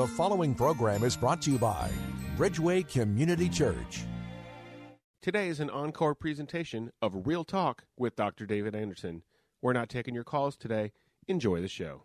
The following program is brought to you by Bridgeway Community Church. Today is an encore presentation of Real Talk with Dr. David Anderson. We're not taking your calls today. Enjoy the show.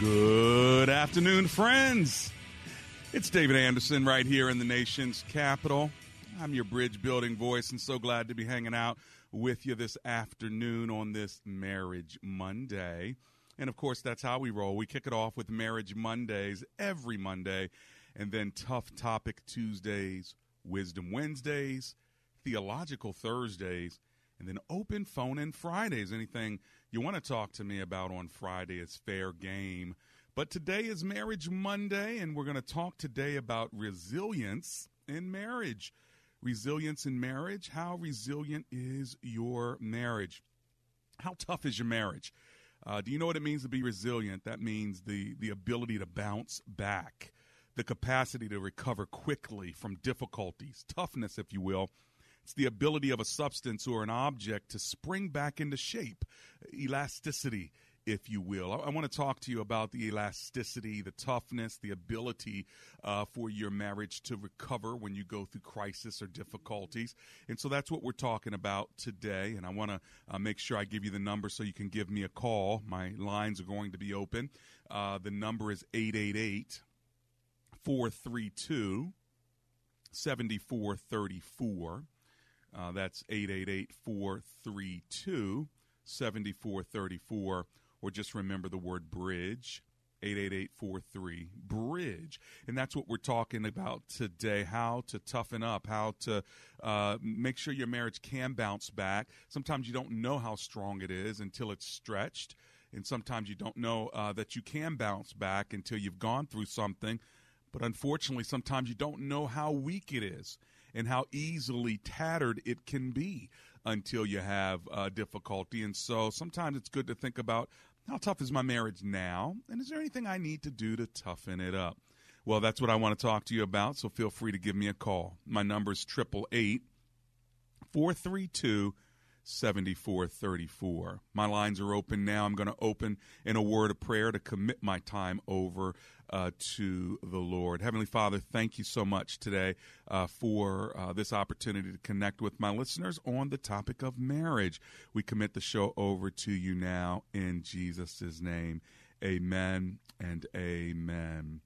Good afternoon, friends. It's David Anderson right here in the nation's capital. I'm your bridge building voice and so glad to be hanging out with you this afternoon on this Marriage Monday. And of course, that's how we roll. We kick it off with Marriage Mondays every Monday, and then Tough Topic Tuesdays, Wisdom Wednesdays, Theological Thursdays, and then Open Phone in Fridays. Anything you want to talk to me about on Friday is fair game. But today is Marriage Monday, and we're going to talk today about resilience in marriage. Resilience in marriage. How resilient is your marriage? How tough is your marriage? Uh, do you know what it means to be resilient? That means the, the ability to bounce back, the capacity to recover quickly from difficulties, toughness, if you will. It's the ability of a substance or an object to spring back into shape, elasticity, if you will. I, I want to talk to you about the elasticity, the toughness, the ability uh, for your marriage to recover when you go through crisis or difficulties. And so that's what we're talking about today. And I want to uh, make sure I give you the number so you can give me a call. My lines are going to be open. Uh, the number is 888 432 7434. Uh, that's 888 432 7434. Or just remember the word bridge. 88843 bridge. And that's what we're talking about today. How to toughen up how to uh, make sure your marriage can bounce back. Sometimes you don't know how strong it is until it's stretched. And sometimes you don't know uh, that you can bounce back until you've gone through something. But unfortunately sometimes you don't know how weak it is and how easily tattered it can be until you have uh, difficulty. And so sometimes it's good to think about how tough is my marriage now? And is there anything I need to do to toughen it up? Well, that's what I want to talk to you about. So feel free to give me a call. My number is 888 432 7434. My lines are open now. I'm going to open in a word of prayer to commit my time over uh, to the Lord. Heavenly Father, thank you so much today uh, for uh, this opportunity to connect with my listeners on the topic of marriage. We commit the show over to you now in Jesus' name. Amen and amen.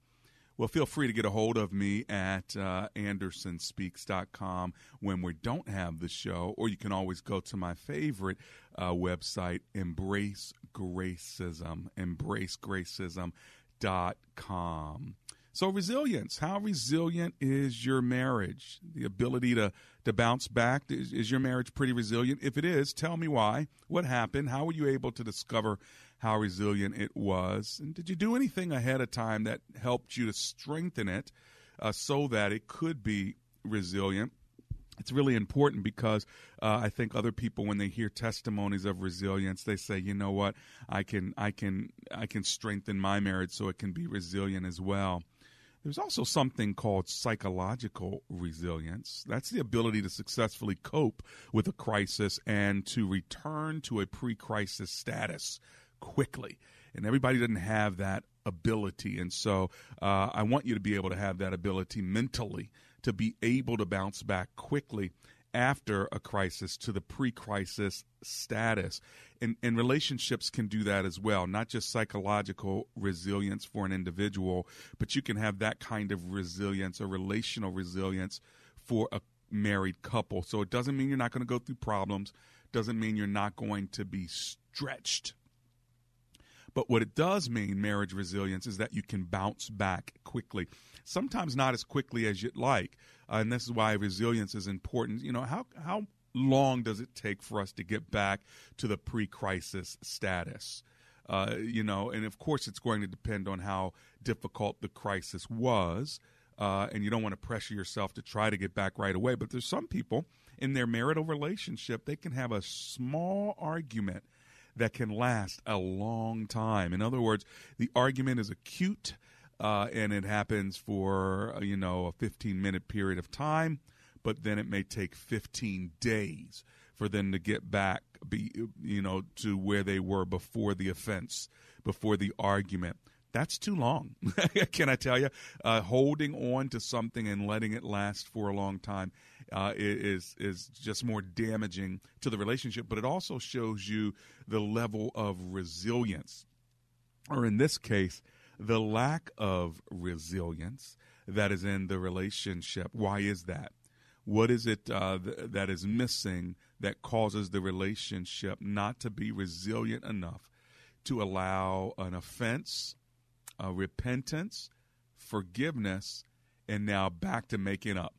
Well, feel free to get a hold of me at uh, andersonspeaks.com when we don't have the show, or you can always go to my favorite uh, website, Embrace Gracism, embracegracism.com. So, resilience. How resilient is your marriage? The ability to, to bounce back? Is, is your marriage pretty resilient? If it is, tell me why. What happened? How were you able to discover how resilient it was. And did you do anything ahead of time that helped you to strengthen it uh, so that it could be resilient? It's really important because uh, I think other people, when they hear testimonies of resilience, they say, "You know what? I can, I can, I can strengthen my marriage so it can be resilient as well." There's also something called psychological resilience. That's the ability to successfully cope with a crisis and to return to a pre crisis status quickly. And everybody doesn't have that ability. And so uh, I want you to be able to have that ability mentally to be able to bounce back quickly after a crisis to the pre crisis status. And, and relationships can do that as well, not just psychological resilience for an individual, but you can have that kind of resilience, a relational resilience for a married couple. So it doesn't mean you're not going to go through problems, doesn't mean you're not going to be stretched. But what it does mean, marriage resilience, is that you can bounce back quickly. Sometimes not as quickly as you'd like. Uh, and this is why resilience is important. You know, how, how long does it take for us to get back to the pre crisis status? Uh, you know, and of course, it's going to depend on how difficult the crisis was. Uh, and you don't want to pressure yourself to try to get back right away. But there's some people in their marital relationship, they can have a small argument that can last a long time. In other words, the argument is acute uh, and it happens for, uh, you know, a 15 minute period of time, but then it may take 15 days for them to get back, be, you know, to where they were before the offense, before the argument. That's too long. Can I tell you? Uh, holding on to something and letting it last for a long time uh, is is just more damaging to the relationship. But it also shows you the level of resilience, or in this case, the lack of resilience that is in the relationship. Why is that? What is it uh, th- that is missing that causes the relationship not to be resilient enough to allow an offense? uh, repentance, forgiveness, and now back to making up.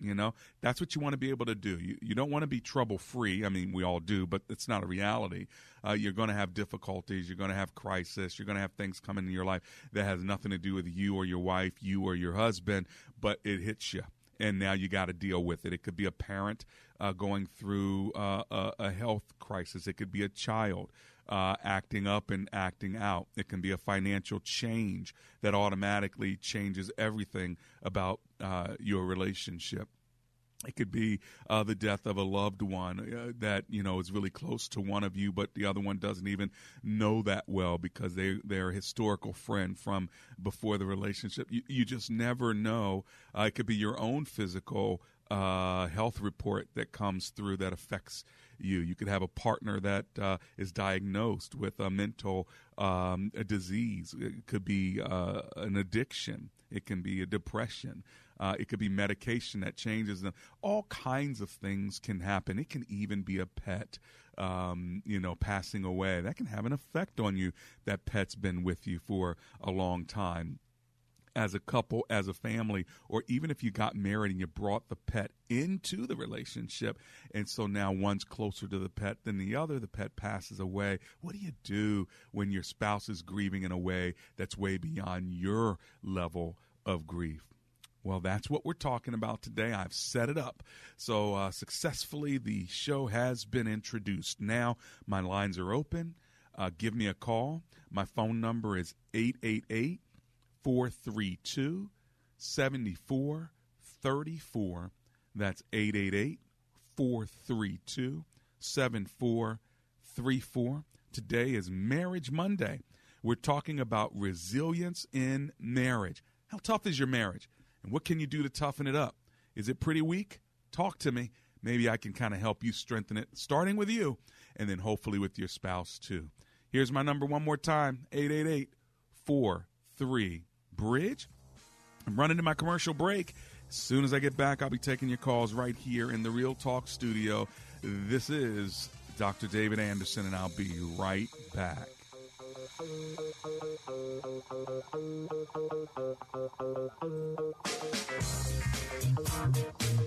You know, that's what you want to be able to do. You, you don't want to be trouble free. I mean, we all do, but it's not a reality. Uh, you're going to have difficulties. You're going to have crisis. You're going to have things come into your life that has nothing to do with you or your wife, you or your husband, but it hits you. And now you got to deal with it. It could be a parent uh, going through uh, a, a health crisis. It could be a child uh, acting up and acting out. It can be a financial change that automatically changes everything about uh, your relationship. It could be uh, the death of a loved one uh, that you know is really close to one of you, but the other one doesn't even know that well because they they're a historical friend from before the relationship. You, you just never know. Uh, it could be your own physical uh, health report that comes through that affects you. You could have a partner that uh, is diagnosed with a mental um, a disease. It could be uh, an addiction. It can be a depression. Uh, it could be medication that changes them. All kinds of things can happen. It can even be a pet, um, you know, passing away. That can have an effect on you. That pet's been with you for a long time as a couple, as a family, or even if you got married and you brought the pet into the relationship, and so now one's closer to the pet than the other, the pet passes away. What do you do when your spouse is grieving in a way that's way beyond your level of grief? Well, that's what we're talking about today. I've set it up. So uh, successfully, the show has been introduced. Now, my lines are open. Uh, give me a call. My phone number is 888 432 7434. That's 888 432 7434. Today is Marriage Monday. We're talking about resilience in marriage. How tough is your marriage? And what can you do to toughen it up? Is it pretty weak? Talk to me. Maybe I can kind of help you strengthen it, starting with you, and then hopefully with your spouse too. Here's my number one more time 888 43 Bridge. I'm running to my commercial break. As soon as I get back, I'll be taking your calls right here in the Real Talk studio. This is Dr. David Anderson, and I'll be right back. Have you. been hurt,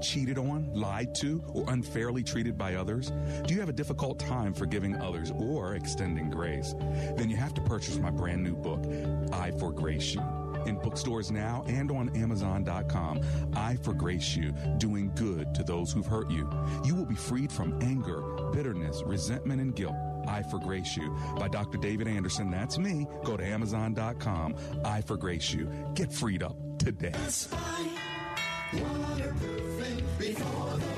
cheated on, lied to, or unfairly treated by others? Do you have a difficult time forgiving others or extending grace? Then you have to purchase my brand new book, I Forgrace You. In bookstores now and on Amazon.com, I Forgrace You, doing good to those who've hurt you. You will be freed from anger, bitterness, resentment, and guilt. I Forgrace You by Dr. David Anderson. That's me. Go to Amazon.com. I Forgrace You. Get freed up today. Waterproofing. Before the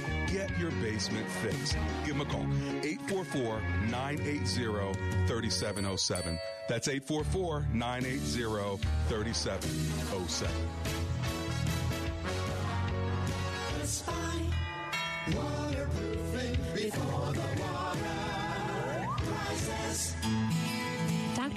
get your basement fixed. Give them a call 844 980 3707. That's 844 980 3707.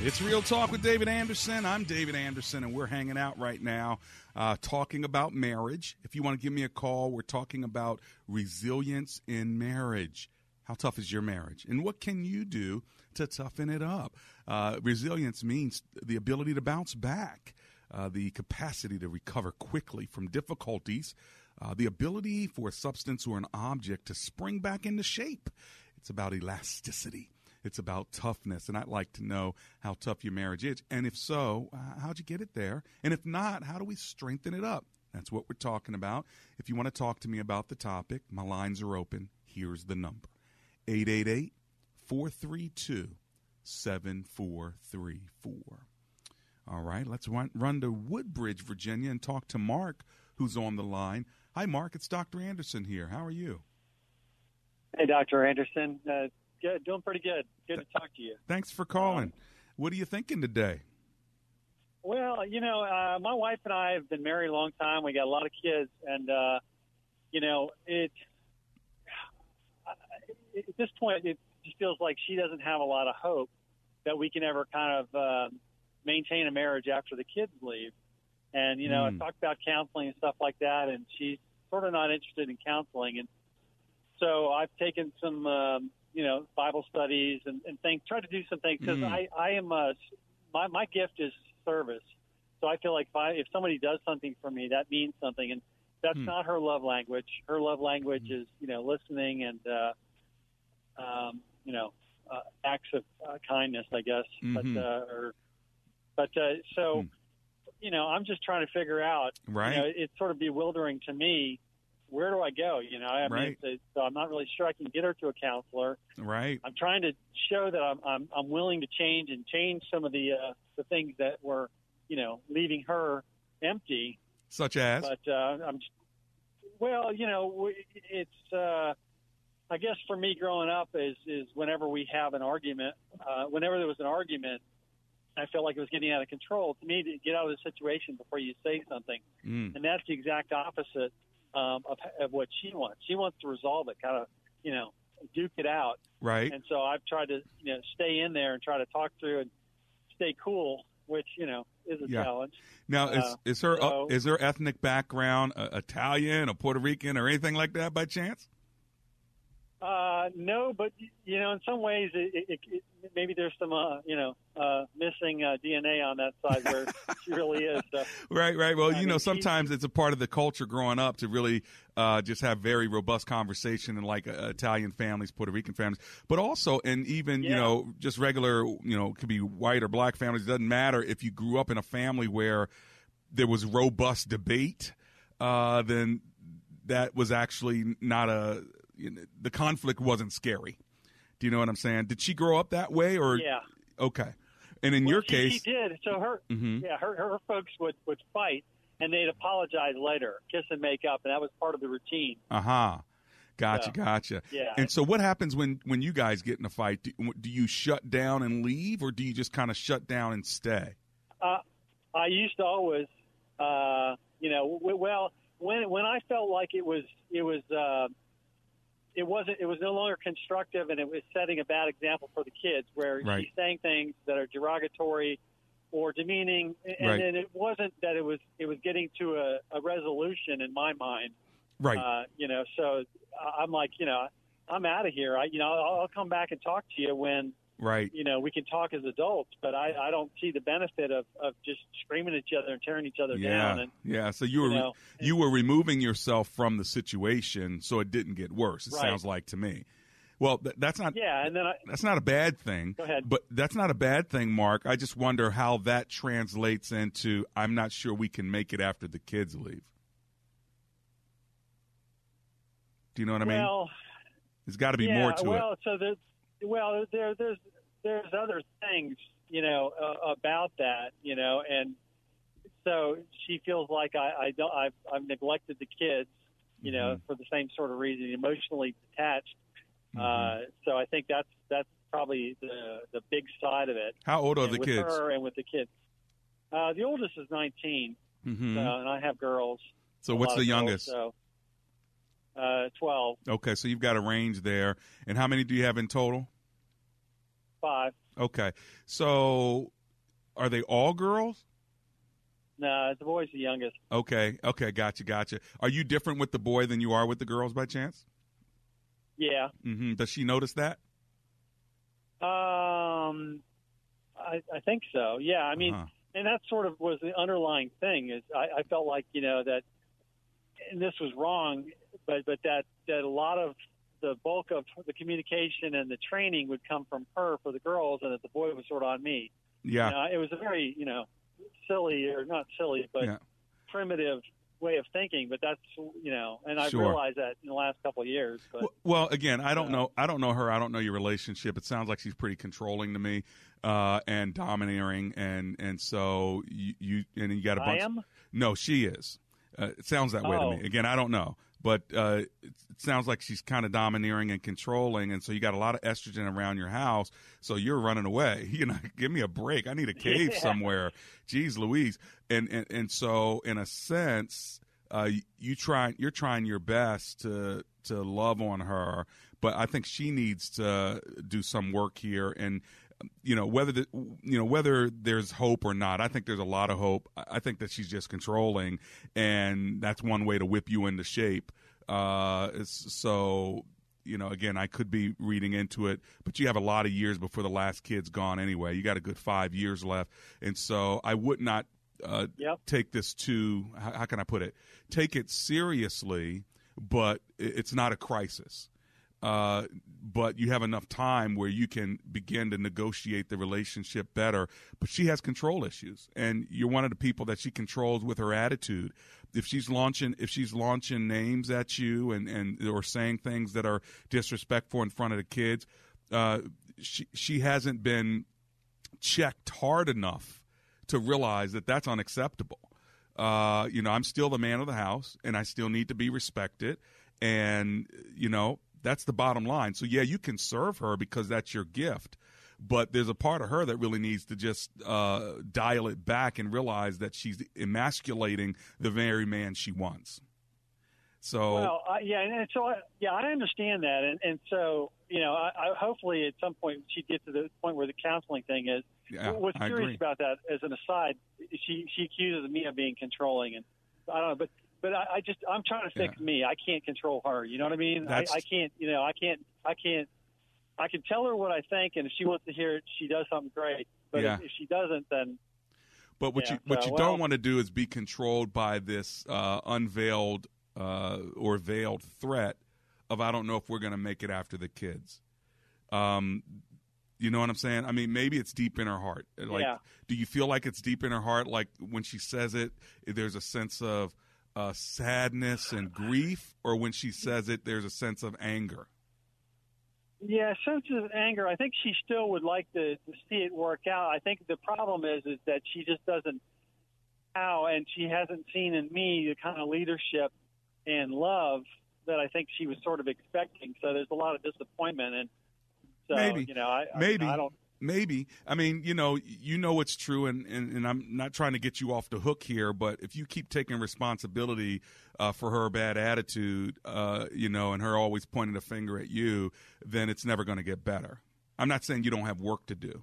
It's Real Talk with David Anderson. I'm David Anderson, and we're hanging out right now uh, talking about marriage. If you want to give me a call, we're talking about resilience in marriage. How tough is your marriage? And what can you do to toughen it up? Uh, resilience means the ability to bounce back, uh, the capacity to recover quickly from difficulties, uh, the ability for a substance or an object to spring back into shape. It's about elasticity. It's about toughness. And I'd like to know how tough your marriage is. And if so, how'd you get it there? And if not, how do we strengthen it up? That's what we're talking about. If you want to talk to me about the topic, my lines are open. Here's the number 888 432 7434. All right, let's run, run to Woodbridge, Virginia, and talk to Mark, who's on the line. Hi, Mark. It's Dr. Anderson here. How are you? Hey, Dr. Anderson. Uh, good, doing pretty good. Good to talk to you. Thanks for calling. what are you thinking today? Well, you know, uh, my wife and I have been married a long time. We got a lot of kids, and uh, you know, it at this point it just feels like she doesn't have a lot of hope that we can ever kind of uh, maintain a marriage after the kids leave. And you know, Mm. I talked about counseling and stuff like that, and she's sort of not interested in counseling. And so I've taken some, um, you know, Bible studies and, and things, try to do some things because Mm. I, I am a, my my gift is service. So I feel like if, I, if somebody does something for me, that means something, and that's Hmm. not her love language. Her love language is, you know, listening and, uh, um, you know, uh, acts of uh, kindness, I guess. Mhm. But uh, or, but uh, so, you know, I'm just trying to figure out. Right. You know, it's sort of bewildering to me. Where do I go? You know, I mean, Right. it's, so I'm not really sure I can get her to a counselor. Right. I'm trying to show that I'm I'm, I'm willing to change and change some of the uh, the things that were, you know, leaving her empty. Such as? But uh, I'm, well, you know, it's. Uh, I guess for me, growing up is is whenever we have an argument, uh, whenever there was an argument, I felt like it was getting out of control. To me, to get out of the situation before you say something, Mm. and that's the exact opposite um, of, of what she wants. She wants to resolve it, kind of, you know, duke it out. Right. And so I've tried to, you know, stay in there and try to talk through and stay cool, which you know is a Yeah. challenge. Now, is, Uh, is her uh, is her ethnic background uh, Italian or Puerto Rican or anything like that by chance? Uh, no, but you know, in some ways, it, it, it, maybe there's some, uh, you know, uh, missing uh, DNA on that side where she really is. So. Right, right. Well, I you know, mean, she- sometimes it's a part of the culture growing up to really uh, just have very robust conversation and like uh, Italian families, Puerto Rican families, but also and even you know just regular you know could be white or black families. It doesn't matter if you grew up in a family where there was robust debate, uh, then that was actually not a you know, the conflict wasn't scary. Do you know what I'm saying? Did she grow up that way or Yeah. okay? And in Well, your she, case, she did. So her, Mhm. yeah, her her folks would would fight, and they'd apologize later, kiss and make up, and that was part of the routine. Uh-huh. Gotcha, Yeah. gotcha. Yeah. And so, what happens when when you guys get in a fight? Do, do you shut down and leave, or do you just kind of shut down and stay? Uh, I used to always, uh, you know, w- well, when when I felt like it was it was uh, it wasn't it was no longer constructive and it was setting a bad example for the kids where Right. she's saying things that are derogatory or demeaning and, Right. and it wasn't that it was it was getting to a, a resolution in my mind Right. uh, you know so i'm like you know i'm out of here i you know I'll, I'll come back and talk to you when right. you know we can talk as adults but i i don't see the benefit of of just screaming at each other and tearing each other Yeah. down and yeah. So you were you know, you were removing yourself from the situation so it didn't get worse. It Right. sounds like to me. Well, th- that's not yeah and then i that's not a bad thing. Go ahead. But that's not a bad thing, Mark. I just wonder how that translates into I'm not sure we can make it after the kids leave. Do you know what I mean? well There's got to be yeah, more to well, it. so there's well, there there's there's other things, you know, uh, about that, you know, and so she feels like I, I don't I've, I've neglected the kids, you know, Mhm. for the same sort of reason, emotionally detached. Mm-hmm. Uh, so I think that's that's probably the the big side of it. How old are and the with kids? her and with the kids. Uh, the oldest is 19, Mhm. so, and I have girls. So what's the of girls, youngest? so uh, 12, Okay, so you've got a range there. And how many do you have in total? five. Okay. So are they all girls? No, the boy's the youngest. Okay. Okay, gotcha, gotcha. Are you different with the boy than you are with the girls by chance? Yeah. hmm Does she notice that? Um, I, I think so. Yeah, I mean, Uh-huh. and that sort of was the underlying thing. Is I, I felt like you know that, and this was wrong, but but that that a lot of the bulk of the communication and the training would come from her for the girls, and that the boy was sort of on me. Yeah. You know, it was a very you know silly or not silly, but Yeah. primitive way of thinking. But that's you know, and I Sure. realized that in the last couple of years. But Well, well, again, I don't know. I don't know her. I don't know your relationship. It sounds like she's pretty controlling to me, uh, and domineering, and and so you, you and you got a I bunch. am? No, she is. Uh, it sounds that way Oh. to me. Again, I don't know, but uh, it, sounds like she's kind of domineering and controlling, and so you got a lot of estrogen around your house. So you're running away. You know, give me a break. I need a cave Yeah. somewhere. Jeez, Louise. And and and so in a sense, uh, you try. You're trying your best to to love on her, but I think she needs to do some work here and you know whether the, you know whether there's hope or not. I think there's a lot of hope. I think that she's just controlling, and that's one way to whip you into shape. Uh, so you know, again, I could be reading into it, but you have a lot of years before the last kid's gone anyway. You got a good five years left, and so I would not uh, Yep. take this too. How, how can I put it? Take it seriously, but it's not a crisis uh, but you have enough time where you can begin to negotiate the relationship better. But she has control issues, and you're one of the people that she controls with her attitude. If she's launching, if she's launching names at you and and or saying things that are disrespectful in front of the kids, uh, she she hasn't been checked hard enough to realize that that's unacceptable. Uh, you know, I'm still the man of the house, and I still need to be respected. And you know, that's the bottom line. So yeah, you can serve her because that's your gift, but there's a part of her that really needs to just uh, dial it back and realize that she's emasculating the very man she wants. So Well, I, yeah, and and so I, yeah, I understand that, and and so you know, I, I hopefully at some point she gets to the point where the counseling thing is. Yeah, What's I curious agree. about that, as an aside, she she accuses me of being controlling, and I don't know, but but I, I just I'm trying to fix me. I can't control her. You know what I mean? I, I can't. You know, I can't. I can't. I can tell her what I think, and if she wants to hear it, she does something great. But Yeah. if, if she doesn't, then But what Yeah, you what so, you well- don't want to do is be controlled by this uh, unveiled uh, or veiled threat of I don't know if we're going to make it after the kids. Um, you know what I'm saying? I mean, maybe it's deep in her heart. Like, Yeah. do you feel like it's deep in her heart? Like when she says it, there's a sense of uh, sadness and grief, or when she says it, there's a sense of anger. Yeah, sense of anger. I think she still would like to, to see it work out. I think the problem is is that she just doesn't how, and she hasn't seen in me the kind of leadership and love that I think she was sort of expecting. So there's a lot of disappointment, and so Maybe. you know, I, I- Maybe. I don't. Maybe. I mean, you know, you know it's true, and, and, and I'm not trying to get you off the hook here, but if you keep taking responsibility uh, for her bad attitude, uh, you know, and her always pointing a finger at you, then it's never going to get better. I'm not saying you don't have work to do.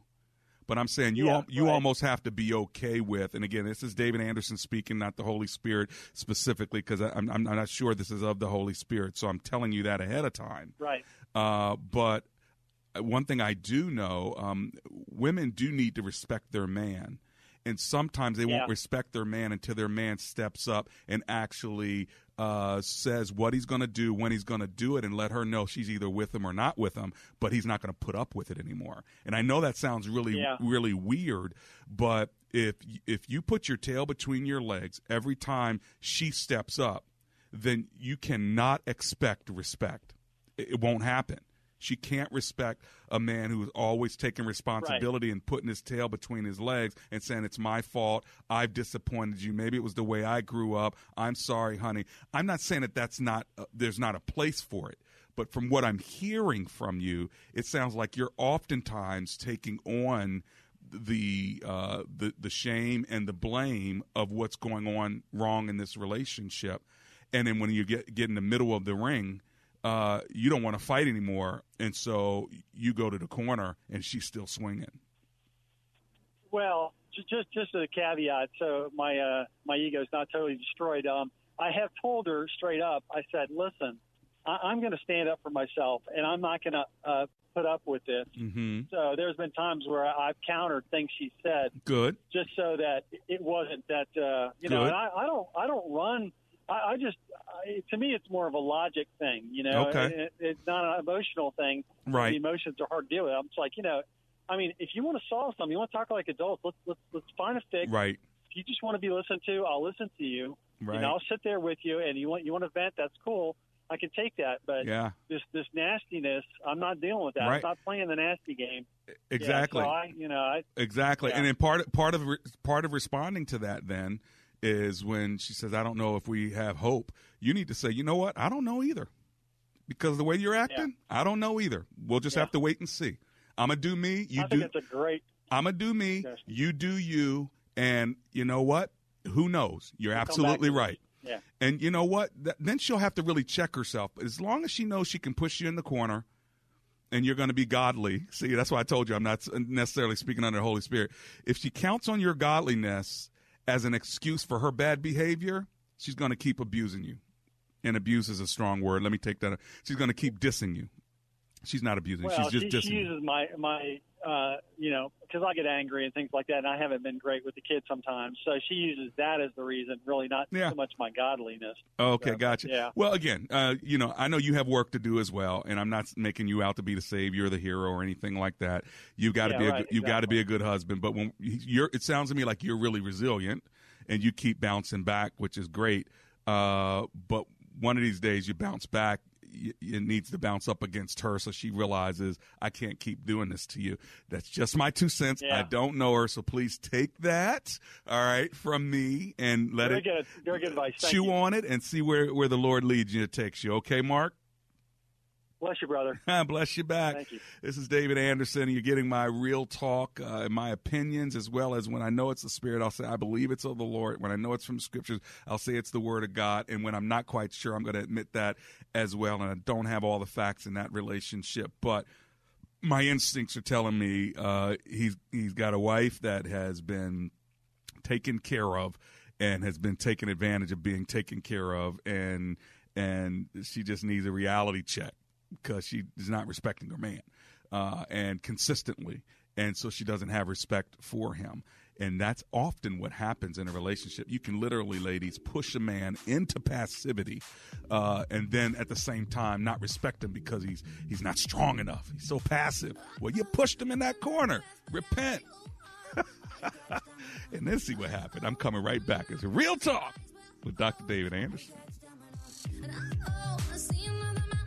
But I'm saying you Yeah, al- you right. almost have to be okay with, and again, this is David Anderson speaking, not the Holy Spirit specifically, because I'm, I'm not sure this is of the Holy Spirit. So I'm telling you that ahead of time. Right. Uh, but one thing I do know, um, women do need to respect their man. And sometimes they Yeah. won't respect their man until their man steps up and actually uh, says what he's going to do, when he's going to do it, and let her know she's either with him or not with him, but he's not going to put up with it anymore. And I know that sounds really, Yeah. really weird, but if if you put your tail between your legs every time she steps up, then you cannot expect respect. It, it won't happen. She can't respect a man who is always taking responsibility and putting his tail between his legs and saying, It's my fault. I've disappointed you. Maybe it was the way I grew up. I'm sorry, honey. I'm not saying that that's not, uh, there's not a place for it. But from what I'm hearing from you, it sounds like you're oftentimes taking on the uh, the the shame and the blame of what's going on wrong in this relationship, and then when you get get in the middle of the ring, uh, you don't want to fight anymore, and so you go to the corner, and she's still swinging. Well, just just a caveat, so my uh, my ego's not totally destroyed. Um, I have told her straight up. I said, "Listen, I- I'm going to stand up for myself, and I'm not going to uh, put up with this." Mm-hmm. So there's been times where I've countered things she said Good. just so that it wasn't that uh, you know. And I, I don't I don't run. I, I just I, to me it's more of a logic thing, you know. Okay. It, it's not an emotional thing. Right. The emotions are hard to deal with. I'm just like you know. I mean, if you want to solve something, you want to talk like adults. Let's let's let's find a fix. Right. If you just want to be listened to, I'll listen to you. Right. And I'll sit there with you. And you want you want to vent? That's cool. I can take that. But Yeah. this this nastiness, I'm not dealing with that. Right. I'm not playing the nasty game. Exactly. Yeah, so I, you know, I, Exactly, Yeah. and then part part of re- part of responding to that then is when she says, "I don't know if we have hope." You need to say, "You know what? I don't know either," because the way you're acting, I don't know either. We'll just Yeah. have to wait and see. I'm gonna do me. You I do. it's a great. I'm gonna do me. Yes. You do you. And you know what? Who knows? You're We'll absolutely right. Yeah. And you know what? Th- then she'll have to really check herself. As long as she knows she can push you in the corner and you're going to be godly. See, that's why I told you I'm not necessarily speaking under the Holy Spirit. If she counts on your godliness as an excuse for her bad behavior, she's going to keep abusing you. And abuse is a strong word. Let me take that. She's going to keep dissing you. She's not abusing. Well, she's just she, dissing she uses my my uh, you know because I get angry and things like that, and I haven't been great with the kids sometimes. So she uses that as the reason, really, not Yeah. so much my godliness. Okay, So, gotcha. Yeah. Well, again, uh, you know, I know you have work to do as well, and I'm not making you out to be the savior or the hero or anything like that. You've got to Yeah, be a, right, good- you've got to be a good husband. But when you're, it sounds to me like you're really resilient, and you keep bouncing back, which is great. Uh, but one of these days, you bounce back. It needs to bounce up against her, so she realizes I can't keep doing this to you. That's just my two cents. I don't know her, so please take that, all right, from me, and let Very it good. Very good advice. Thank chew you. on it and see where, where the Lord leads you, takes you. Okay, Mark? Bless you, brother. Bless you back. Thank you. This is David Anderson. You're getting my real talk uh, and my opinions, as well as when I know it's the Spirit, I'll say, I believe it's of the Lord. When I know it's from Scriptures, I'll say it's the Word of God. And when I'm not quite sure, I'm going to admit that as well. And I don't have all the facts in that relationship. But my instincts are telling me uh, he's he's got a wife that has been taken care of and has been taken advantage of being taken care of, and and she just needs a reality check because she is not respecting her man, uh, and consistently, and so she doesn't have respect for him. And that's often what happens in a relationship. You can literally, ladies, push a man into passivity, uh, and then at the same time not respect him because he's he's not strong enough. He's so passive. Well, you pushed him in that corner. Repent. and then see what happened. I'm coming right back. It's a real talk with Dr. David Anderson.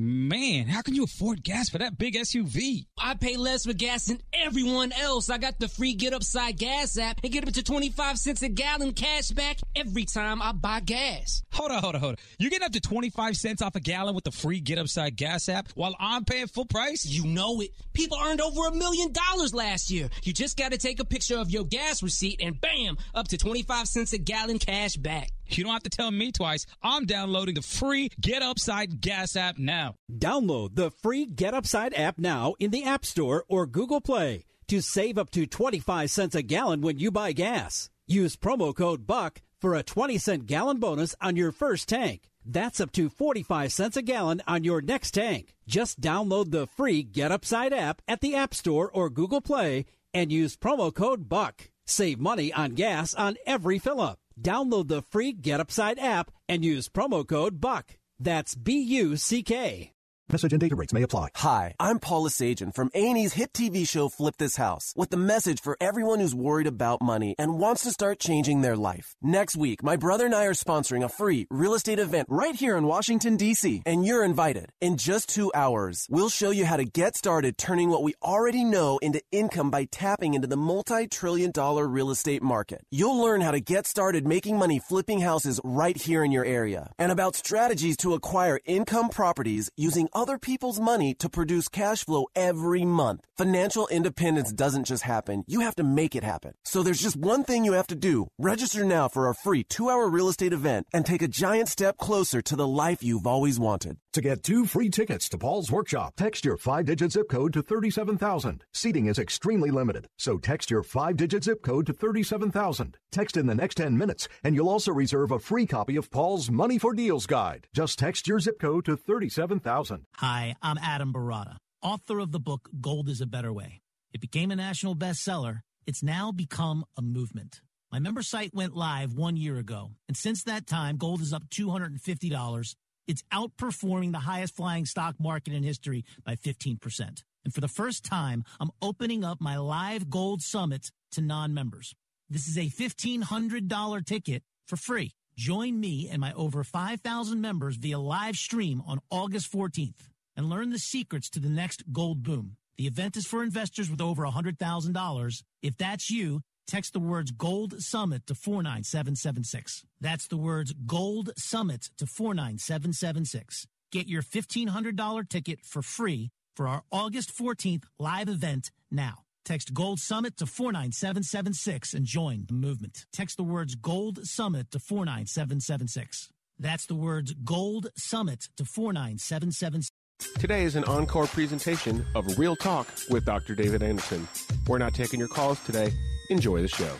Man, how can you afford gas for that big SUV? I pay less for gas than everyone else. I got the free Get Upside Gas app and get up to 25 cents a gallon cash back every time I buy gas. Hold on, hold on, hold on. You're getting up to 25 cents off a gallon with the free Get Upside Gas app while I'm paying full price? You know it. People earned over a million dollars last year. You just got to take a picture of your gas receipt and bam, up to 25 cents a gallon cash back. You don't have to tell me twice. I'm downloading the free Get Upside Gas app now. Download the free Get Upside app now in the App Store or Google Play to save up to 25 cents a gallon when you buy gas. Use promo code BUCK for a 20 cent gallon bonus on your first tank. That's up to 45 cents a gallon on your next tank. Just download the free Get Upside app at the App Store or Google Play and use promo code BUCK. Save money on gas on every fill up. Download the free Get Upside app and use promo code BUCK. That's B U C K. Message and data rates may apply. Hi, I'm Paul Esajian from A&E's hit TV show Flip This House with the message for everyone who's worried about money and wants to start changing their life. Next week, my brother and I are sponsoring a free real estate event right here in Washington, D.C., and you're invited. In just two hours, we'll show you how to get started turning what we already know into income by tapping into the multi-trillion dollar real estate market. You'll learn how to get started making money flipping houses right here in your area and about strategies to acquire income properties using other people's money to produce cash flow every month. Financial independence doesn't just happen. You have to make it happen. So there's just one thing you have to do. Register now for our free two hour real estate event and take a giant step closer to the life you've always wanted. To get two free tickets to Paul's workshop, text your five digit zip code to 37,000. Seating is extremely limited, so text your five digit zip code to 37,000. Text in the next 10 minutes, and you'll also reserve a free copy of Paul's Money for Deals guide. Just text your zip code to 37,000. Hi, I'm Adam Baratta, author of the book Gold is a Better Way. It became a national bestseller. It's now become a movement. My member site went live one year ago, and since that time, gold is up $250. It's outperforming the highest flying stock market in history by 15%. And for the first time, I'm opening up my live gold summit to non-members. This is a $1,500 ticket for free. Join me and my over 5,000 members via live stream on August 14th and learn the secrets to the next gold boom. The event is for investors with over $100,000. If that's you, text the words Gold Summit to 49776. That's the words Gold Summit to 49776. Get your $1,500 ticket for free for our August 14th live event now. Text Gold Summit to 49776 and join the movement. Text the words Gold Summit to 49776. That's the words Gold Summit to 49776. Today is an encore presentation of Real Talk with Dr. David Anderson. We're not taking your calls today. Enjoy the show.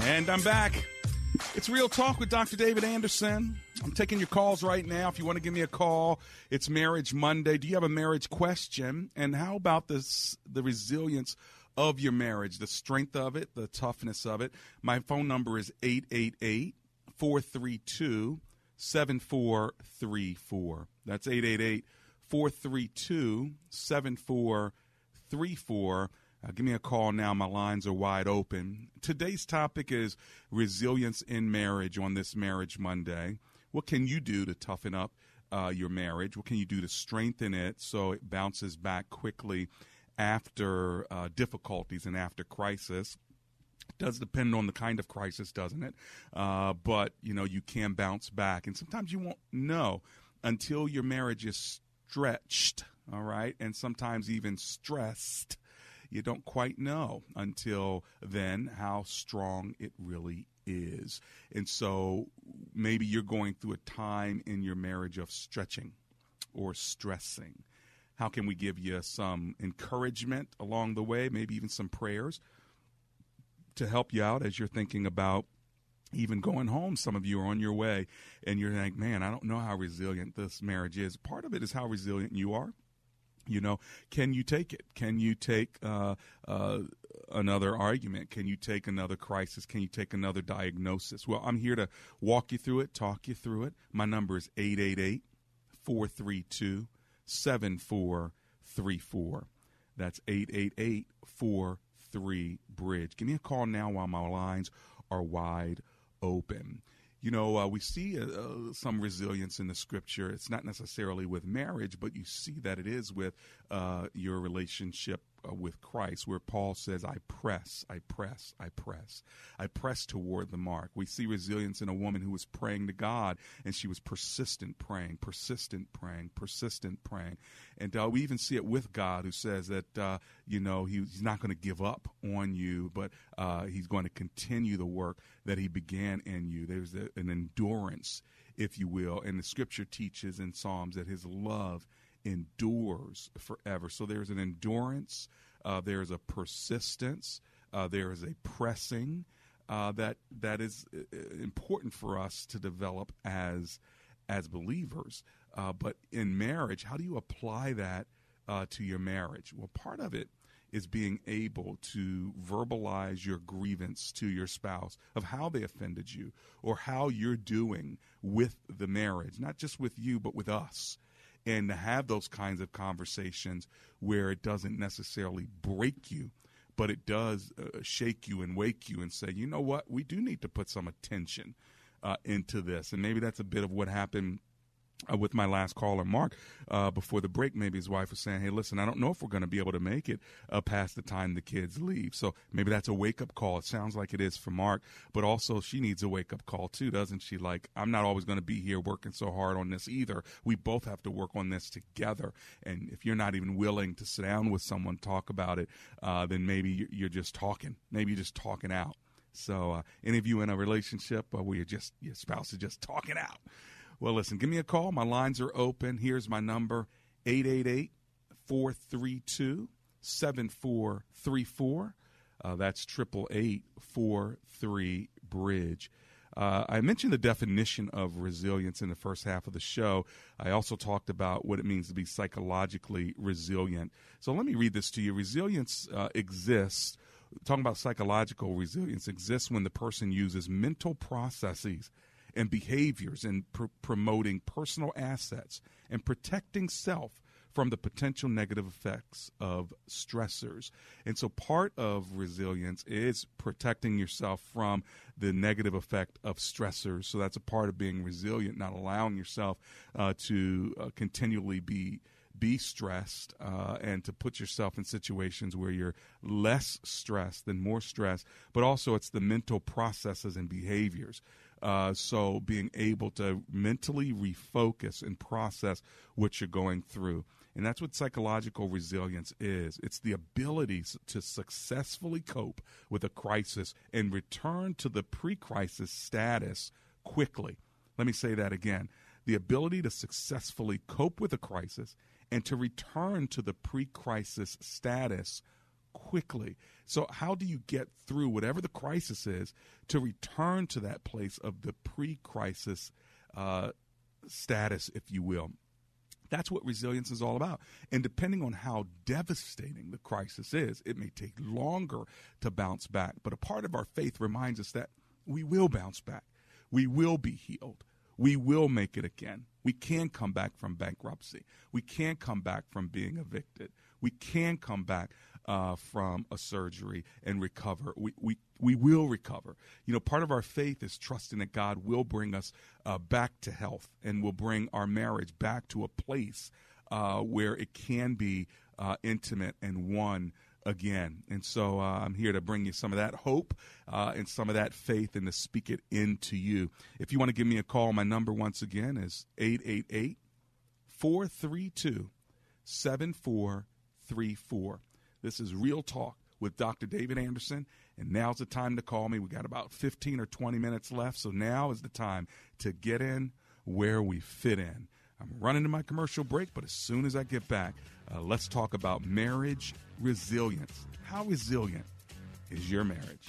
And I'm back. It's Real Talk with Dr. David Anderson. I'm taking your calls right now. If you want to give me a call, it's Marriage Monday. Do you have a marriage question? And how about this the resilience of your marriage, the strength of it, the toughness of it? My phone number is 888 432 7434. That's 888 432 7434. Uh, give me a call now. My lines are wide open. Today's topic is resilience in marriage on this Marriage Monday. What can you do to toughen up uh, your marriage? What can you do to strengthen it so it bounces back quickly after uh, difficulties and after crisis? does depend on the kind of crisis, doesn't it? Uh, but you know, you can bounce back, and sometimes you won't know until your marriage is stretched. All right, and sometimes even stressed. You don't quite know until then how strong it really is. And so maybe you're going through a time in your marriage of stretching or stressing. How can we give you some encouragement along the way, maybe even some prayers to help you out as you're thinking about even going home? Some of you are on your way and you're like, man, I don't know how resilient this marriage is. Part of it is how resilient you are. You know, can you take it? Can you take uh, uh, another argument? Can you take another crisis? Can you take another diagnosis? Well, I'm here to walk you through it, talk you through it. My number is 888 432 7434. That's 888 43 Bridge. Give me a call now while my lines are wide open. You know, uh, we see uh, uh, some resilience in the scripture. It's not necessarily with marriage, but you see that it is with uh, your relationship uh, with Christ, where Paul says, I press, I press, I press. I press toward the mark. We see resilience in a woman who was praying to God, and she was persistent praying, persistent praying, persistent praying. And uh, we even see it with God, who says that, uh, you know, he, he's not going to give up on you, but uh, he's going to continue the work that he began in you. There's a, an endurance, if you will. And the scripture teaches in Psalms that his love endures forever. So there's an endurance, uh, there's a persistence, uh, there is a pressing uh, that that is uh, important for us to develop as as believers. Uh, but in marriage, how do you apply that uh, to your marriage? Well, part of it is being able to verbalize your grievance to your spouse of how they offended you or how you're doing with the marriage, not just with you, but with us and to have those kinds of conversations where it doesn't necessarily break you, but it does uh, shake you and wake you and say, you know what, we do need to put some attention uh, into this. And maybe that's a bit of what happened uh, with my last caller, Mark, uh, before the break, maybe his wife was saying, "Hey, listen, I don't know if we're going to be able to make it uh, past the time the kids leave." So maybe that's a wake up call. It sounds like it is for Mark, but also she needs a wake up call too, doesn't she? Like, I'm not always going to be here working so hard on this either. We both have to work on this together. And if you're not even willing to sit down with someone talk about it, uh, then maybe you're just talking. Maybe you're just talking out. So, uh, any of you in a relationship where you're just your spouse is just talking out. Well, listen, give me a call. My lines are open. Here's my number 888 432 7434. Uh, that's 888 43 Bridge. Uh, I mentioned the definition of resilience in the first half of the show. I also talked about what it means to be psychologically resilient. So let me read this to you. Resilience uh, exists, talking about psychological resilience, exists when the person uses mental processes and behaviors in pr- promoting personal assets and protecting self from the potential negative effects of stressors. And so part of resilience is protecting yourself from the negative effect of stressors. So that's a part of being resilient, not allowing yourself uh, to uh, continually be be stressed uh, and to put yourself in situations where you're less stressed than more stressed, but also it's the mental processes and behaviors uh, so being able to mentally refocus and process what you're going through. And that's what psychological resilience is. It's the ability to successfully cope with a crisis and return to the pre crisis status quickly. Let me say that again. The ability to successfully cope with a crisis and to return to the pre crisis status quickly. So, how do you get through whatever the crisis is to return to that place of the pre crisis uh, status, if you will? That's what resilience is all about. And depending on how devastating the crisis is, it may take longer to bounce back. But a part of our faith reminds us that we will bounce back, we will be healed. We will make it again. We can come back from bankruptcy. We can come back from being evicted. We can come back uh, from a surgery and recover. We, we, we will recover. You know, part of our faith is trusting that God will bring us uh, back to health and will bring our marriage back to a place uh, where it can be uh, intimate and one again. And so uh, I'm here to bring you some of that hope uh, and some of that faith and to speak it into you. If you want to give me a call, my number once again is 888 432 7434. This is Real Talk with Dr. David Anderson. And now's the time to call me. We got about 15 or 20 minutes left. So now is the time to get in where we fit in. I'm running to my commercial break, but as soon as I get back, uh, let's talk about marriage resilience. How resilient is your marriage?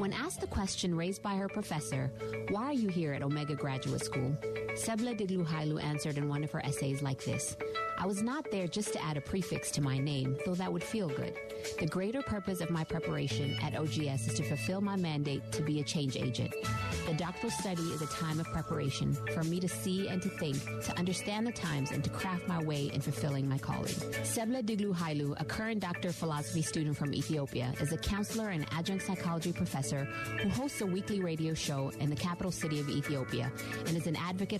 When asked the question raised by her professor, why are you here at Omega Graduate School? Sebla Digluhailu answered in one of her essays like this I was not there just to add a prefix to my name, though that would feel good. The greater purpose of my preparation at OGS is to fulfill my mandate to be a change agent. The doctoral study is a time of preparation for me to see and to think, to understand the times, and to craft my way in fulfilling my calling. Sebla Diglu Hailu, a current doctor of philosophy student from Ethiopia, is a counselor and adjunct psychology professor who hosts a weekly radio show in the capital city of Ethiopia and is an advocate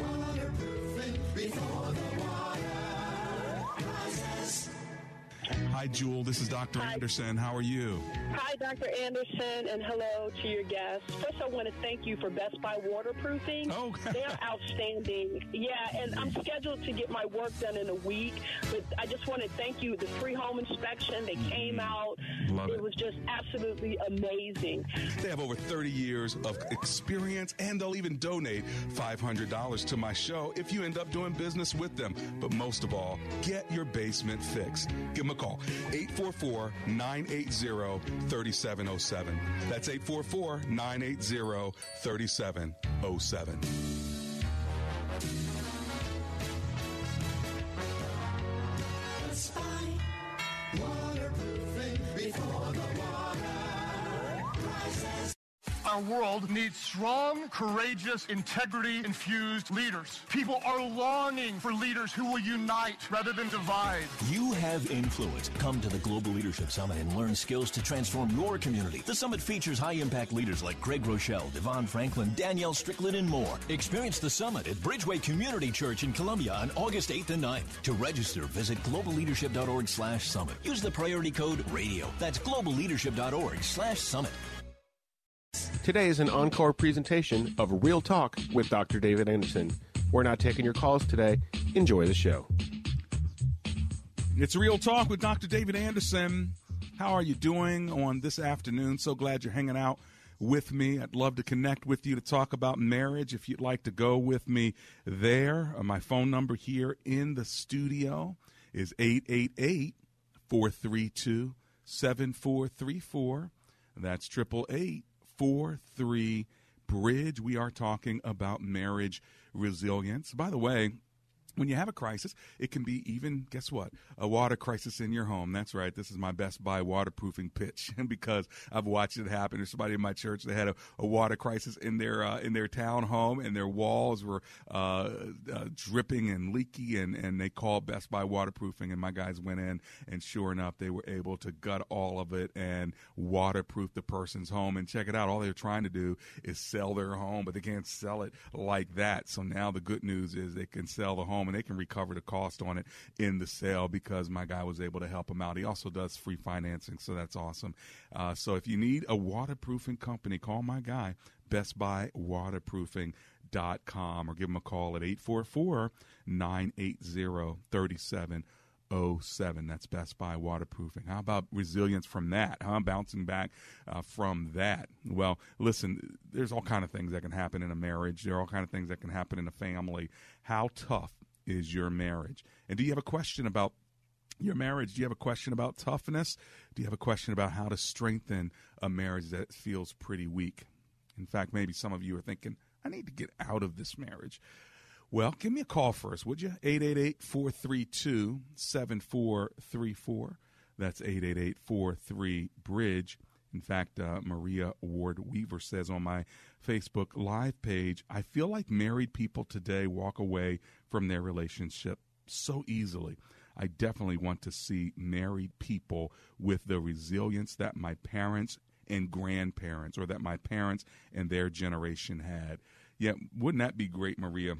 Waterproofing before the water. Hi, Jewel. This is Dr. Anderson. How are you? Hi, Dr. Anderson, and hello to your guests. First, I want to thank you for Best Buy waterproofing. Oh, they are outstanding. Yeah, and I'm scheduled to get my work done in a week, but I just want to thank you. The free home inspection, they came out. Mm-hmm. Love it. was just absolutely amazing. They have over 30 years of experience and they'll even donate $500 to my show if you end up doing business with them. But most of all, get your basement fixed. Give them a call 844 980 3707. That's 844 980 3707. Our world needs strong, courageous, integrity-infused leaders. People are longing for leaders who will unite rather than divide. You have influence. Come to the Global Leadership Summit and learn skills to transform your community. The summit features high impact leaders like Craig Groeschel, DeVon Franklin, Danielle Strickland, and more. Experience the summit at Bridgeway Community Church in Columbia on August 8th and 9th. To register, visit globalleadership.org slash summit. Use the priority code RADIO. That's globalleadership.org slash summit. Today is an encore presentation of Real Talk with Dr. David Anderson. We're not taking your calls today. Enjoy the show. It's Real Talk with Dr. David Anderson. How are you doing on this afternoon? So glad you're hanging out with me. I'd love to connect with you to talk about marriage. If you'd like to go with me there, uh, my phone number here in the studio is 888 432 7434. That's 888 43 Bridge. We are talking about marriage resilience. By the way, when you have a crisis, it can be even, guess what, a water crisis in your home. That's right. This is my Best Buy waterproofing pitch because I've watched it happen. There's somebody in my church that had a, a water crisis in their uh, in their town home, and their walls were uh, uh, dripping and leaky, and, and they called Best Buy waterproofing, and my guys went in, and sure enough, they were able to gut all of it and waterproof the person's home. And check it out, all they're trying to do is sell their home, but they can't sell it like that. So now the good news is they can sell the home home and they can recover the cost on it in the sale because my guy was able to help him out. He also does free financing, so that's awesome. Uh, so if you need a waterproofing company, call my guy, Best Buy Waterproofing. Dot com or give him a call at 844 980 3707. That's Best Buy Waterproofing. How about resilience from that? About bouncing back uh, from that? Well, listen, there's all kind of things that can happen in a marriage. There are all kind of things that can happen in a family. How tough is your marriage? And do you have a question about your marriage? Do you have a question about toughness? Do you have a question about how to strengthen a marriage that feels pretty weak? In fact, maybe some of you are thinking, I need to get out of this marriage. Well, give me a call first, would you? 888 432 7434. That's 888 43 Bridge. In fact, uh, Maria Ward Weaver says on my Facebook Live page, I feel like married people today walk away from their relationship so easily. I definitely want to see married people with the resilience that my parents and grandparents or that my parents and their generation had. Yeah, wouldn't that be great, Maria?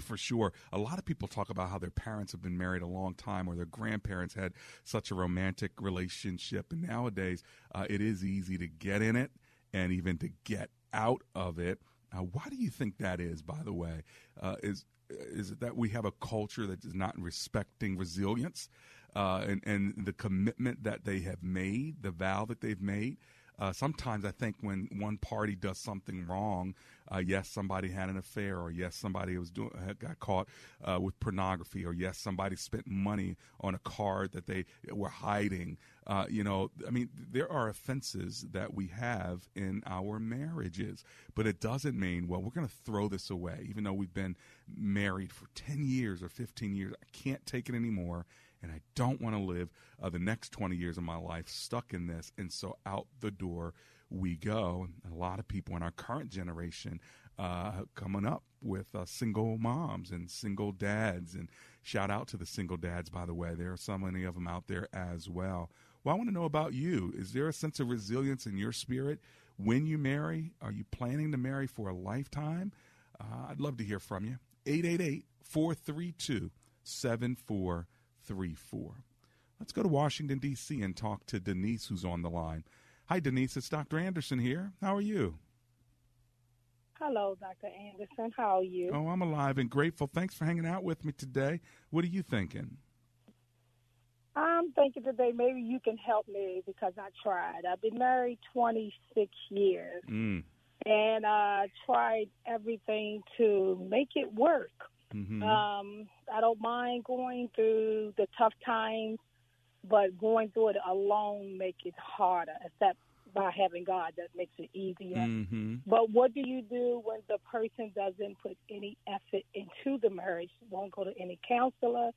for sure. A lot of people talk about how their parents have been married a long time or their grandparents had such a romantic relationship. And nowadays, uh, it is easy to get in it and even to get out of it. Now, why do you think that is, by the way? Uh, is is it that we have a culture that is not respecting resilience uh, and, and the commitment that they have made, the vow that they've made? Uh, sometimes I think when one party does something wrong, uh, yes, somebody had an affair, or yes, somebody was doing got caught uh, with pornography, or yes, somebody spent money on a card that they were hiding. Uh, you know, I mean, there are offenses that we have in our marriages, but it doesn't mean well we're going to throw this away, even though we've been married for ten years or fifteen years. I can't take it anymore and I don't want to live uh, the next 20 years of my life stuck in this. And so out the door we go. And a lot of people in our current generation uh, coming up with uh, single moms and single dads. And shout out to the single dads, by the way. There are so many of them out there as well. Well, I want to know about you. Is there a sense of resilience in your spirit when you marry? Are you planning to marry for a lifetime? Uh, I'd love to hear from you. 888 432 7434. Let's go to Washington, D.C. and talk to Denise, who's on the line. Hi, Denise. It's Dr. Anderson here. How are you? Hello, Dr. Anderson. How are you? Oh, I'm alive and grateful. Thanks for hanging out with me today. What are you thinking? I'm thinking today maybe you can help me because I tried. I've been married 26 years. Mm. And I tried everything to make it work. Mm-hmm. Um, I don't mind going through the tough times but going through it alone makes it harder. Except by having God, that makes it easier. Mm-hmm. But what do you do when the person doesn't put any effort into the marriage? Won't go to any counselor.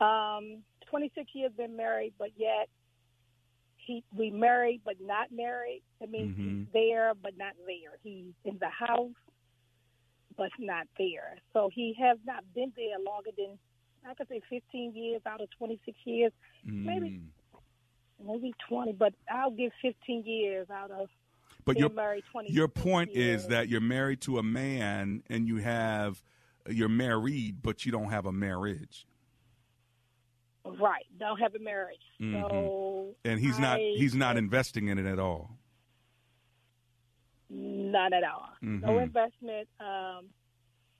Um, 26 years been married, but yet he we married but not married. That means Mm-hmm. he's there but not there. He's in the house but not there. So he has not been there longer than I could say 15 years out of 26 years, maybe Mm. maybe 20, but I'll give 15 years out of But your married 20. your point is that you're married to a man and you have you're married, but you don't have a marriage. right, don't have a marriage. Mhm. So And he's not he's not investing in it at all. None at all. No Mhm. investment. Um,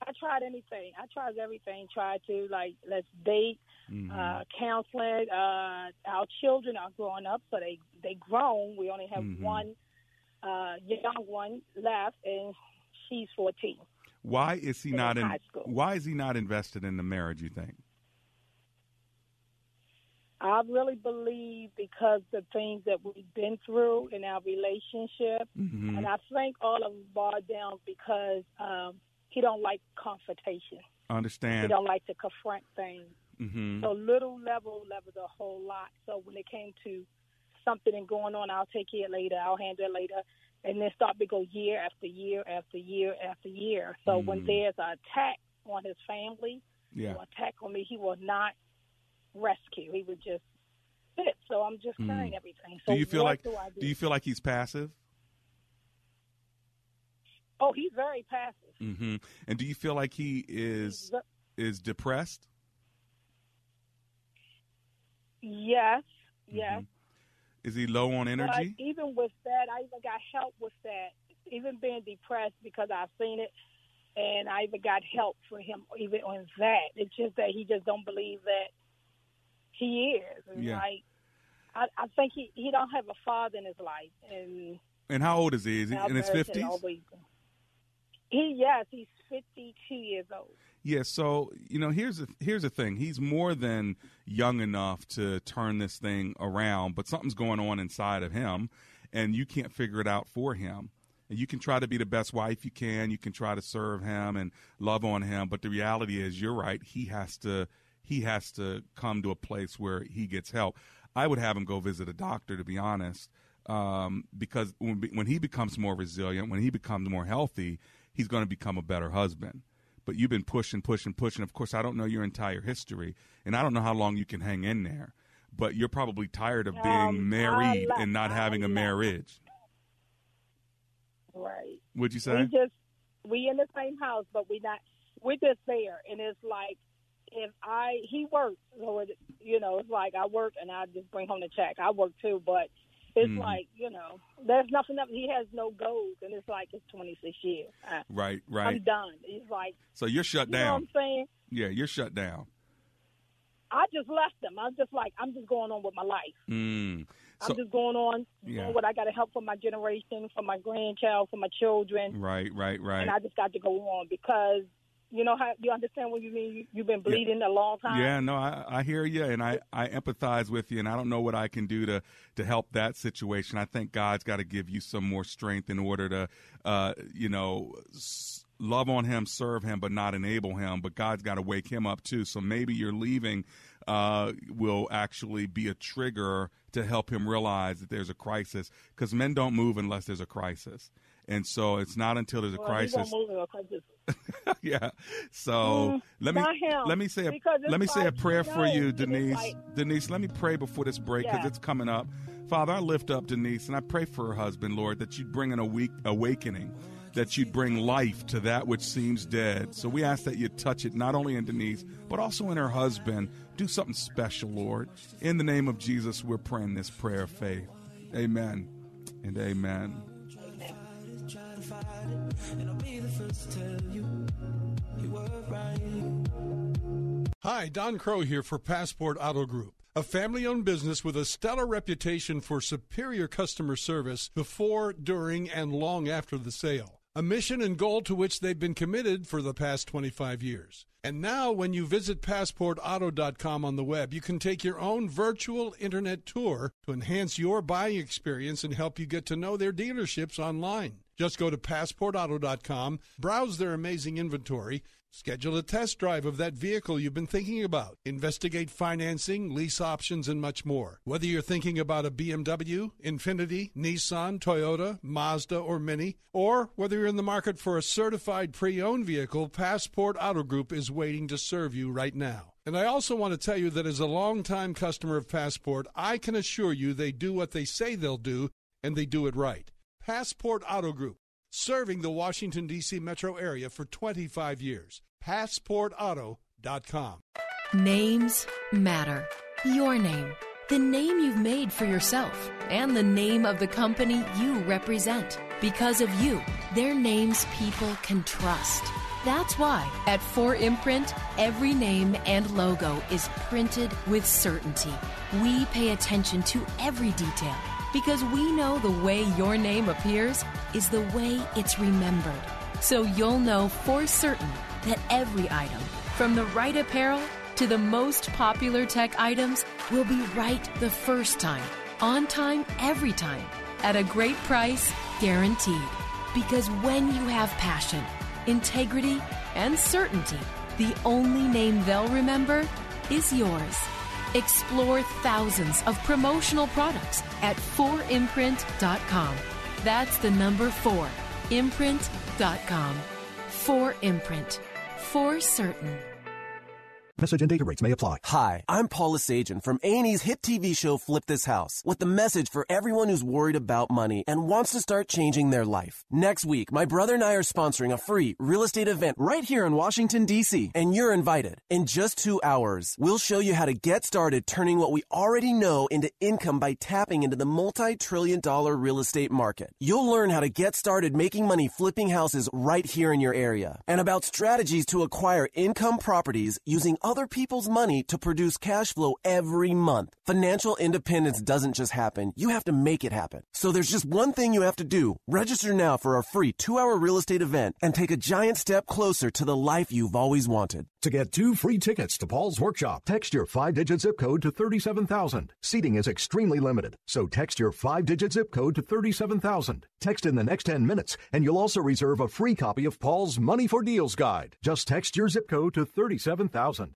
I tried anything. I tried everything. Tried to like let's date, Mm-hmm. uh, counseling. Uh, our children are growing up, so they they grown. We only have Mhm. one uh, young one left, and she's fourteen. Why is he They're not in in high school. why is he not invested in the marriage, you think? I really believe because the things that we've been through in our relationship, Mhm. and I think all of them boiled down because um, he don't like confrontation. He Understand. He don't like to confront things. hmm So little level levels a whole lot. So when it came to something and going on, I'll take care it later. I'll handle it later, and then start to go year after year after year after year. So when Mm. there's an attack on his family, Yeah. or attack on me, he will not rescue. He would just sit. So I'm just Mm. carrying everything. So do you feel like do I do? do you feel like he's passive? Oh, he's very passive. hmm And do you feel like he is is depressed? Yes, yes. Is he low on But energy? even with that, I even got help with that. Even being depressed because I've seen it, and I even got help for him even on that. It's just that he just don't believe that he is. And Yeah. Like I, I think he he don't have a father in his life, and And how old is he? Is he in his fifties? He yes, he's fifty two years old. Yeah, so you know, here's the here's the thing. He's more than young enough to turn this thing around, but something's going on inside of him, and you can't figure it out for him. And you can try to be the best wife you can. You can try to serve him and love on him, but the reality is, you're right. He has to he has to come to a place where he gets help. I would have him go visit a doctor, to be honest, um, because when when he becomes more resilient, when he becomes more healthy, he's going to become a better husband but you've been pushing, pushing, pushing. Of course, I don't know your entire history, and I don't know how long you can hang in there. But you're probably tired of being Um, married I and not having a marriage. Right. Would you say? We just we in the same house, but we not. We're just there, and it's like if I he works, so it, you know, it's like I work and I just bring home the check. I work too, but it's Mhm. like you know, there's nothing up. He has no goals, and it's like it's 26 years. I, right, I'm done. It's like So you're shut down. you know what down. I'm saying. Yeah, you're shut down. I just left them. I'm just like I'm just going on with my life. Mm. I'm just going on Yeah. doing what I got to help for my generation, for my grandchild, for my children. right, right, right. and I just got to go on because you know how you understand what you mean. You, you've been bleeding a long time. Yeah, no, I, I hear you, and I, I empathize with you, and I don't know what I can do to to help that situation. I think God's got to give you some more strength in order to, uh, you know, s- love on Him, serve Him, but not enable Him. But God's got to wake Him up too. So maybe your leaving uh, will actually be a trigger to help him realize that there's a crisis, because men don't move unless there's a crisis. And so it's not until there's a Well, crisis. He won't move it yeah. So Mm, let me let me say a, let me say a prayer for you, Denise. like- Denise, let me pray before this break because Yeah. it's coming up. Father, I lift up Denise and I pray for her husband, Lord, that you'd bring an awake, awakening, that you'd bring life to that which seems dead. So we ask that you touch it not only in Denise but also in her husband. Do something special, Lord. In the name of Jesus, we're praying this prayer of faith. Amen and amen. Hi, Don Crow here for Passport Auto Group, a family owned business with a stellar reputation for superior customer service before, during, and long after the sale. A mission and goal to which they've been committed for the past 25 years. And now, when you visit PassportAuto.com on the web, you can take your own virtual internet tour to enhance your buying experience and help you get to know their dealerships online. Just go to PassportAuto.com, browse their amazing inventory, Schedule a test drive of that vehicle you've been thinking about. Investigate financing, lease options, and much more. Whether you're thinking about a BMW, Infiniti, Nissan, Toyota, Mazda, or Mini, or whether you're in the market for a certified pre owned vehicle, Passport Auto Group is waiting to serve you right now. And I also want to tell you that as a longtime customer of Passport, I can assure you they do what they say they'll do, and they do it right. Passport Auto Group serving the Washington, D.C. metro area for 25 years. PassportAuto.com. Names matter. Your name, the name you've made for yourself, and the name of the company you represent. Because of you, their names people can trust. That's why at 4 Imprint, every name and logo is printed with certainty. We pay attention to every detail because we know the way your name appears is the way it's remembered. So you'll know for certain that every item, from the right apparel to the most popular tech items, will be right the first time, on time, every time, at a great price, guaranteed. Because when you have passion, integrity, and certainty, the only name they'll remember is yours. Explore thousands of promotional products at 4imprint.com. That's the number 4, imprint.com. 4imprint. For certain. Message and data rates may apply. Hi, I'm Paul Esajian from A&E's hit TV show Flip This House with the message for everyone who's worried about money and wants to start changing their life. Next week, my brother and I are sponsoring a free real estate event right here in Washington, D.C., and you're invited. In just two hours, we'll show you how to get started turning what we already know into income by tapping into the multi-trillion dollar real estate market. You'll learn how to get started making money flipping houses right here in your area and about strategies to acquire income properties using other people's money to produce cash flow every month. Financial independence doesn't just happen. You have to make it happen. So there's just one thing you have to do. Register now for our free two hour real estate event and take a giant step closer to the life you've always wanted. To get two free tickets to Paul's workshop, text your five digit zip code to 37,000. Seating is extremely limited, so text your five digit zip code to 37,000. Text in the next 10 minutes, and you'll also reserve a free copy of Paul's Money for Deals guide. Just text your zip code to 37,000.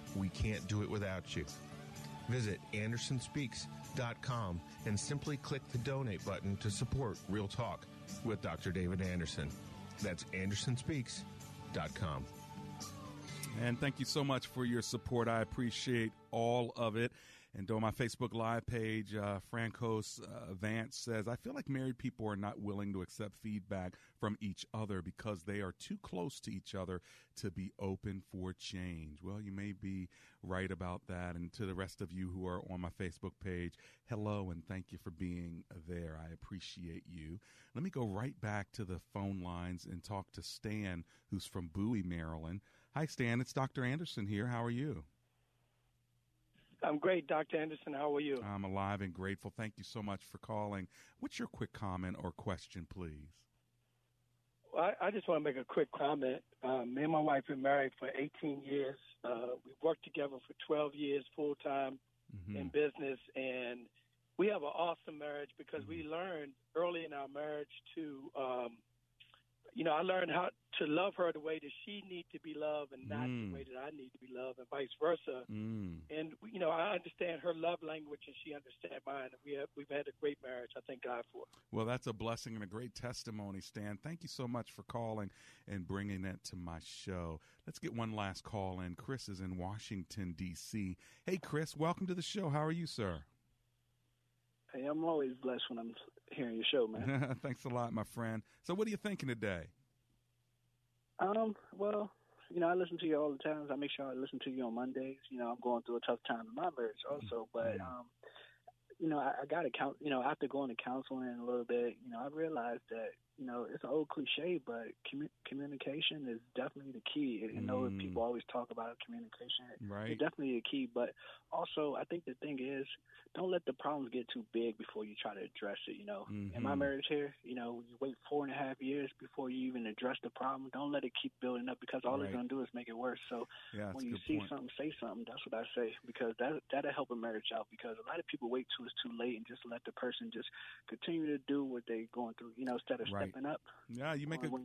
We can't do it without you. Visit AndersonSpeaks.com and simply click the donate button to support Real Talk with Dr. David Anderson. That's AndersonSpeaks.com. And thank you so much for your support. I appreciate all of it. And on my Facebook Live page, uh, Francos uh, Vance says, I feel like married people are not willing to accept feedback from each other because they are too close to each other to be open for change. Well, you may be right about that. And to the rest of you who are on my Facebook page, hello and thank you for being there. I appreciate you. Let me go right back to the phone lines and talk to Stan, who's from Bowie, Maryland. Hi, Stan. It's Dr. Anderson here. How are you? I'm great, Dr. Anderson. How are you? I'm alive and grateful. Thank you so much for calling. What's your quick comment or question, please? I, I just want to make a quick comment. Um, me and my wife been married for 18 years. Uh, we've worked together for 12 years full time Mm-hmm. in business, and we have an awesome marriage because we Mm-hmm. learned early in our marriage to, um, you know, I learned how to love her the way that she needs to be loved, and not Mm. the way that I need to be loved, and vice versa. Mm. And you know, I understand her love language, and she understands mine. And we have we've had a great marriage. I thank God for it. Well, that's a blessing and a great testimony, Stan. Thank you so much for calling and bringing that to my show. Let's get one last call in. Chris is in Washington, D.C. Hey, Chris, welcome to the show. How are you, sir? Hey, I'm always blessed when I'm hearing your show, man. Thanks a lot, my friend. So, what are you thinking today? um, well, you know, I listen to you all the times. I make sure I listen to you on Mondays. You know, I'm going through a tough time in my marriage also, but um, you know, I, I got to count. You know, after going to counseling a little bit, you know, I realized that you know it's an old cliche, but commu- communication is definitely the key. You know, Mm. people always talk about communication. Right. It's definitely a key, but also I think the thing is, don't let the problems get too big before you try to address it. You know, in my Mhm. marriage here, you know, you wait four and a half years before you even address the problem. Don't let it keep building up because all Right. it's gonna do is make it worse. So Yeah, when you see point. something, say something. That's what I say because that that'll help a marriage out. Because a lot of people wait till it's too late and just let the person just continue to do what they're going through. You know, instead of Right. Up. Yeah, you make uh, a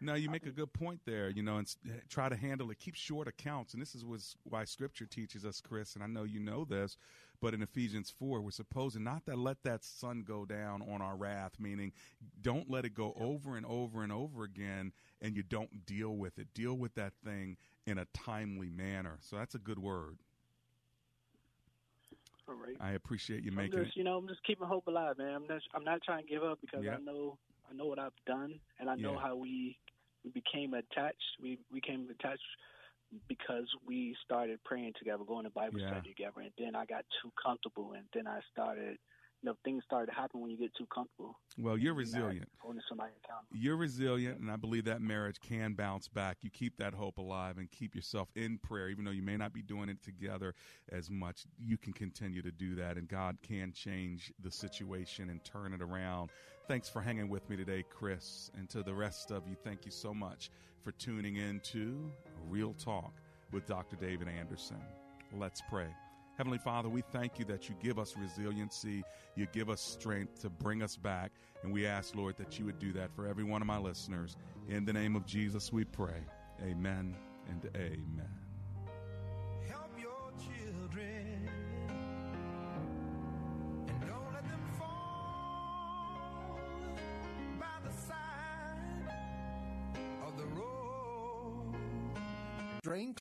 no, you make a good point there. You know, and eh, try to handle it. Keep short accounts, and this is was why Scripture teaches us, Chris. And I know you know this, but in Ephesians four, we're supposed not to let that sun go down on our wrath. Meaning, don't let it go over and over and over again, and you don't deal with it. Deal with that thing in a timely manner. So that's a good word. All right. I appreciate you I'm making just, it. you know, I'm just keeping hope alive, man. I'm not, I'm not trying to give up because Yeah. I know, I know what I've done, and I know Yeah. how we, we became attached. We we became attached because we started praying together, going to Bible Yeah. study together, and then I got too comfortable, and then I started you know things started to happen when you get too comfortable. Well, you're You're resilient. Holding somebody accountable. You're resilient, and I believe that marriage can bounce back. You keep that hope alive and keep yourself in prayer, even though you may not be doing it together as much. You can continue to do that, and God can change the situation and turn it around. Thanks for hanging with me today, Chris. And to the rest of you, thank you so much for tuning in to Real Talk with Dr. David Anderson. Let's pray. Heavenly Father, we thank you that you give us resiliency, you give us strength to bring us back. And we ask, Lord, that you would do that for every one of my listeners. In the name of Jesus, we pray. Amen and amen. Side